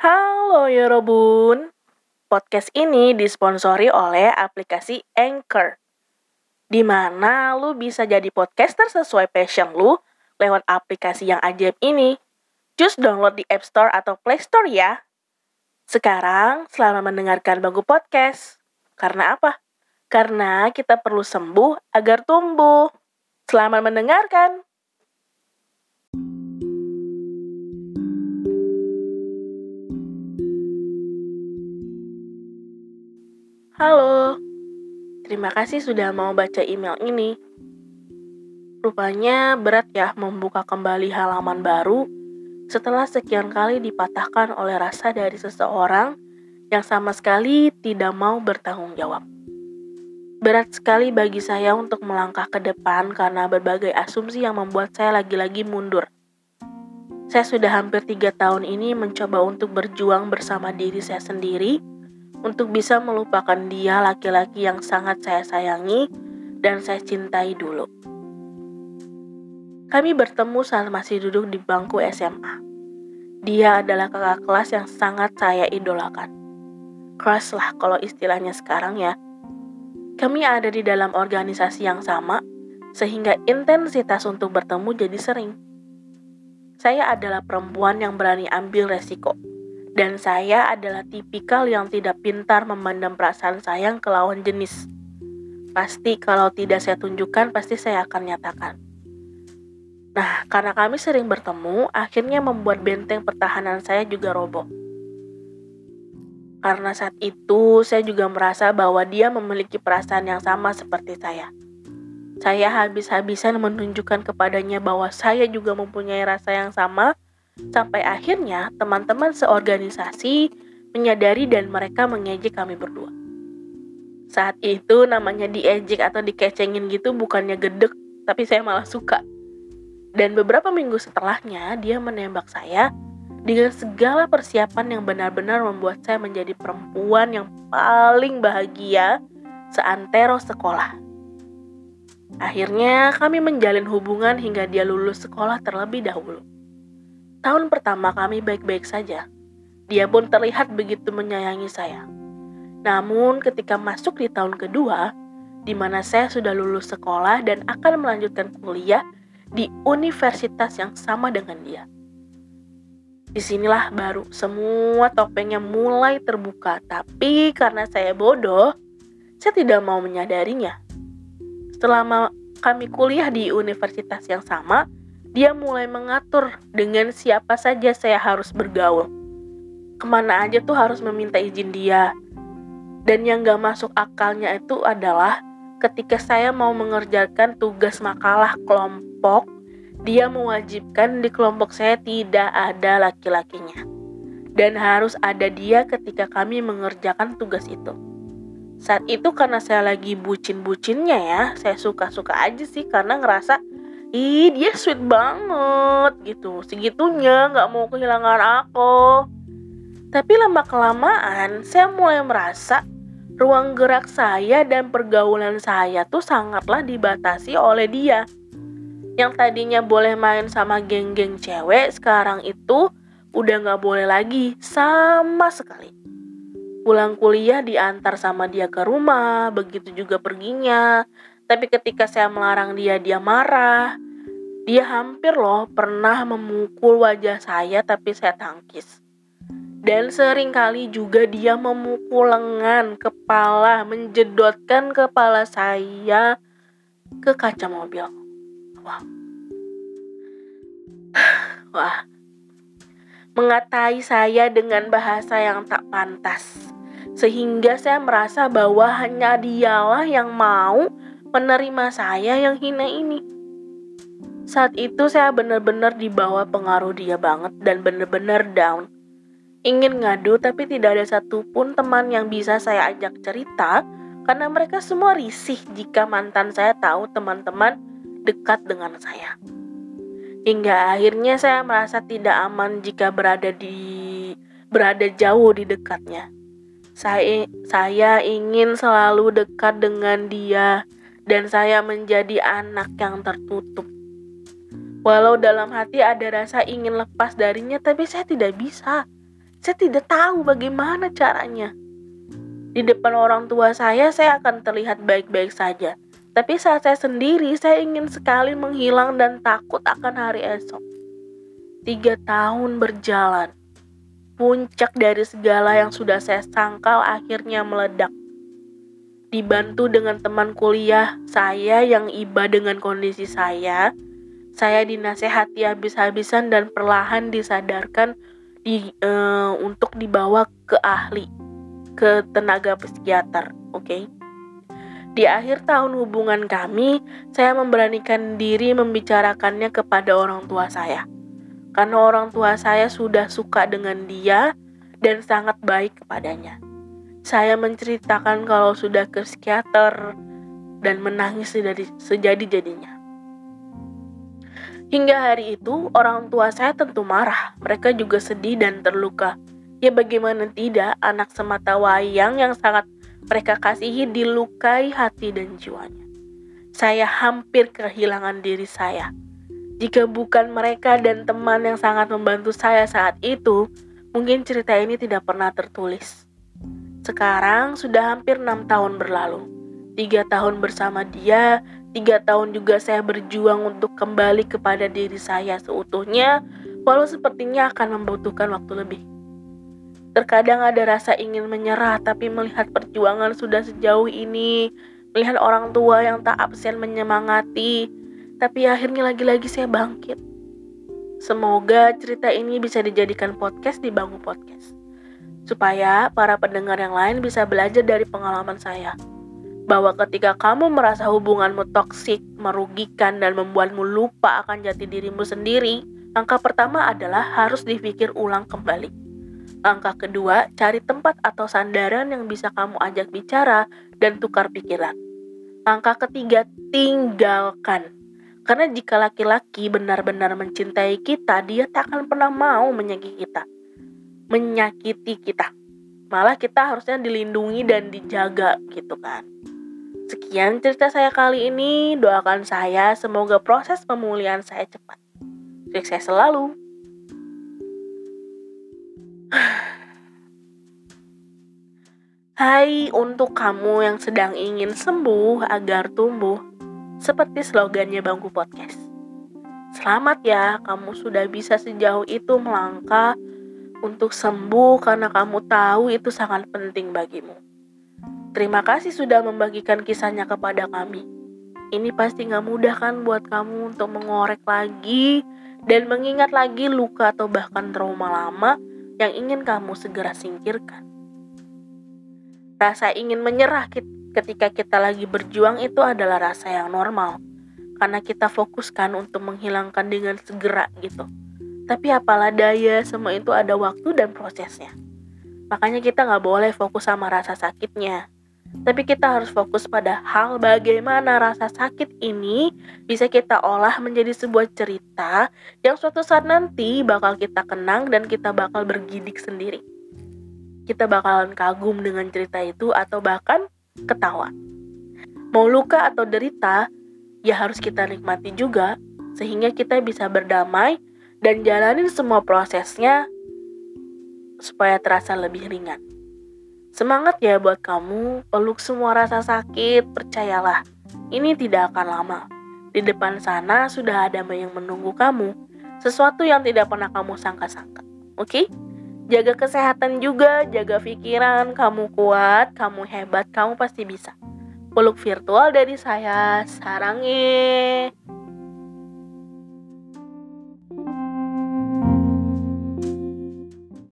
Halo Yorobun, podcast ini disponsori oleh aplikasi Anchor. Di mana lu bisa jadi podcaster sesuai passion lu lewat aplikasi yang ajaib ini. Just download di App Store atau Play Store ya. Sekarang, selamat mendengarkan Bagu Podcast. Karena apa? Karena kita perlu sembuh agar tumbuh. Selamat mendengarkan. Halo, terima kasih sudah mau baca email ini. Rupanya berat ya membuka kembali halaman baru setelah sekian kali dipatahkan oleh rasa dari seseorang yang sama sekali tidak mau bertanggung jawab. Berat sekali bagi saya untuk melangkah ke depan karena berbagai asumsi yang membuat saya lagi-lagi mundur. Saya sudah hampir tiga tahun ini mencoba untuk berjuang bersama diri saya sendiri untuk bisa melupakan dia laki-laki yang sangat saya sayangi dan saya cintai dulu. Kami bertemu saat masih duduk di bangku SMA. Dia adalah kakak kelas yang sangat saya idolakan. Crush lah kalau istilahnya sekarang ya. Kami ada di dalam organisasi yang sama, sehingga intensitas untuk bertemu jadi sering. Saya adalah perempuan yang berani ambil resiko, dan saya adalah tipikal yang tidak pintar memandang perasaan sayang ke lawan jenis. Pasti kalau tidak saya tunjukkan, pasti saya akan nyatakan. Nah, karena kami sering bertemu, akhirnya membuat benteng pertahanan saya juga roboh. Karena saat itu, saya juga merasa bahwa dia memiliki perasaan yang sama seperti saya. Saya habis-habisan menunjukkan kepadanya bahwa saya juga mempunyai rasa yang sama, Sampai akhirnya teman-teman seorganisasi menyadari dan mereka mengejek kami berdua. Saat itu namanya diejek atau dikecengin gitu bukannya gedek, tapi saya malah suka. Dan beberapa minggu setelahnya dia menembak saya dengan segala persiapan yang benar-benar membuat saya menjadi perempuan yang paling bahagia seantero sekolah. Akhirnya kami menjalin hubungan hingga dia lulus sekolah terlebih dahulu. Tahun pertama kami baik-baik saja. Dia pun terlihat begitu menyayangi saya. Namun ketika masuk di tahun kedua, di mana saya sudah lulus sekolah dan akan melanjutkan kuliah di universitas yang sama dengan dia. Di sinilah baru semua topengnya mulai terbuka, tapi karena saya bodoh, saya tidak mau menyadarinya. Selama kami kuliah di universitas yang sama, dia mulai mengatur dengan siapa saja saya harus bergaul. Ke mana aja tuh harus meminta izin dia. Dan yang gak masuk akalnya itu adalah ketika saya mau mengerjakan tugas makalah kelompok, dia mewajibkan di kelompok saya tidak ada laki-lakinya. Dan harus ada dia ketika kami mengerjakan tugas itu. Saat itu karena saya lagi bucin-bucinnya ya, saya suka-suka aja sih karena ngerasa ih dia sweet banget gitu. Segitunya nggak mau kehilangan aku. Tapi lama kelamaan saya mulai merasa ruang gerak saya dan pergaulan saya tuh sangatlah dibatasi oleh dia. Yang tadinya boleh main sama geng-geng cewek sekarang itu udah nggak boleh lagi sama sekali. Pulang kuliah diantar sama dia ke rumah begitu juga perginya tapi ketika saya melarang dia, dia marah. Dia hampir loh pernah memukul wajah saya tapi saya tangkis. Dan sering kali juga dia memukul lengan, kepala, menjedotkan kepala saya ke kaca mobil. Wah. Wah. Mengatai saya dengan bahasa yang tak pantas. Sehingga saya merasa bahwa hanya dialah yang mau menerima saya yang hina ini. Saat itu saya benar-benar dibawa pengaruh dia banget dan benar-benar down. Ingin ngadu tapi tidak ada satupun teman yang bisa saya ajak cerita karena mereka semua risih jika mantan saya tahu teman-teman dekat dengan saya. Hingga akhirnya saya merasa tidak aman jika berada di berada jauh di dekatnya. Saya saya ingin selalu dekat dengan dia dan saya menjadi anak yang tertutup. Walau dalam hati ada rasa ingin lepas darinya, tapi saya tidak bisa. Saya tidak tahu bagaimana caranya. Di depan orang tua saya, saya akan terlihat baik-baik saja. Tapi saat saya sendiri, saya ingin sekali menghilang dan takut akan hari esok. Tiga tahun berjalan. Puncak dari segala yang sudah saya sangkal akhirnya meledak. Dibantu dengan teman kuliah saya yang iba dengan kondisi saya, saya dinasehati habis-habisan dan perlahan disadarkan di, uh, untuk dibawa ke ahli, ke tenaga psikiater. Oke. Okay? Di akhir tahun hubungan kami, saya memberanikan diri membicarakannya kepada orang tua saya. Karena orang tua saya sudah suka dengan dia dan sangat baik kepadanya. Saya menceritakan kalau sudah ke psikiater dan menangis dari sejadi-jadinya. Hingga hari itu, orang tua saya tentu marah. Mereka juga sedih dan terluka. Ya bagaimana tidak, anak semata wayang yang sangat mereka kasihi dilukai hati dan jiwanya. Saya hampir kehilangan diri saya. Jika bukan mereka dan teman yang sangat membantu saya saat itu, mungkin cerita ini tidak pernah tertulis. Sekarang sudah hampir enam tahun berlalu. Tiga tahun bersama dia, tiga tahun juga saya berjuang untuk kembali kepada diri saya seutuhnya, walau sepertinya akan membutuhkan waktu lebih. Terkadang ada rasa ingin menyerah, tapi melihat perjuangan sudah sejauh ini, melihat orang tua yang tak absen menyemangati, tapi akhirnya lagi-lagi saya bangkit. Semoga cerita ini bisa dijadikan podcast di Bangku Podcast, supaya para pendengar yang lain bisa belajar dari pengalaman saya. Bahwa ketika kamu merasa hubunganmu toksik, merugikan, dan membuatmu lupa akan jati dirimu sendiri, langkah pertama adalah harus dipikir ulang kembali Langkah kedua, cari tempat atau sandaran yang bisa kamu ajak bicara dan tukar pikiran. Langkah ketiga, tinggalkan. Karena jika laki-laki benar-benar mencintai kita, dia tak akan pernah mau menyakiti kita. Menyakiti kita. Malah kita harusnya dilindungi dan dijaga gitu kan. Sekian cerita saya kali ini. Doakan saya semoga proses pemulihan saya cepat. Sukses selalu. Hai untuk kamu yang sedang ingin sembuh agar tumbuh, seperti slogannya Bangku Podcast. Selamat ya, kamu sudah bisa sejauh itu melangkah untuk sembuh karena kamu tahu itu sangat penting bagimu. Terima kasih sudah membagikan kisahnya kepada kami. Ini pasti gak mudah kan buat kamu untuk mengorek lagi dan mengingat lagi luka atau bahkan trauma lama yang ingin kamu segera singkirkan. Rasa ingin menyerah ketika kita lagi berjuang itu adalah rasa yang normal, karena kita fokuskan untuk menghilangkan dengan segera gitu. Tapi apalah daya, semua itu ada waktu dan prosesnya. Makanya kita nggak boleh fokus sama rasa sakitnya. Tapi kita harus fokus pada hal bagaimana rasa sakit ini bisa kita olah menjadi sebuah cerita yang suatu saat nanti bakal kita kenang dan kita bakal bergidik sendiri. Kita bakalan kagum dengan cerita itu atau bahkan ketawa. Mau luka atau derita, ya harus kita nikmati juga sehingga kita bisa berdamai dan jalanin semua prosesnya supaya terasa lebih ringan. Semangat ya buat kamu, peluk semua rasa sakit, percayalah, ini tidak akan lama. Di depan sana sudah ada yang menunggu kamu, sesuatu yang tidak pernah kamu sangka-sangka. Oke? Jaga kesehatan juga, jaga pikiran, kamu kuat, kamu hebat, kamu pasti bisa. Peluk virtual dari saya, sarangnya.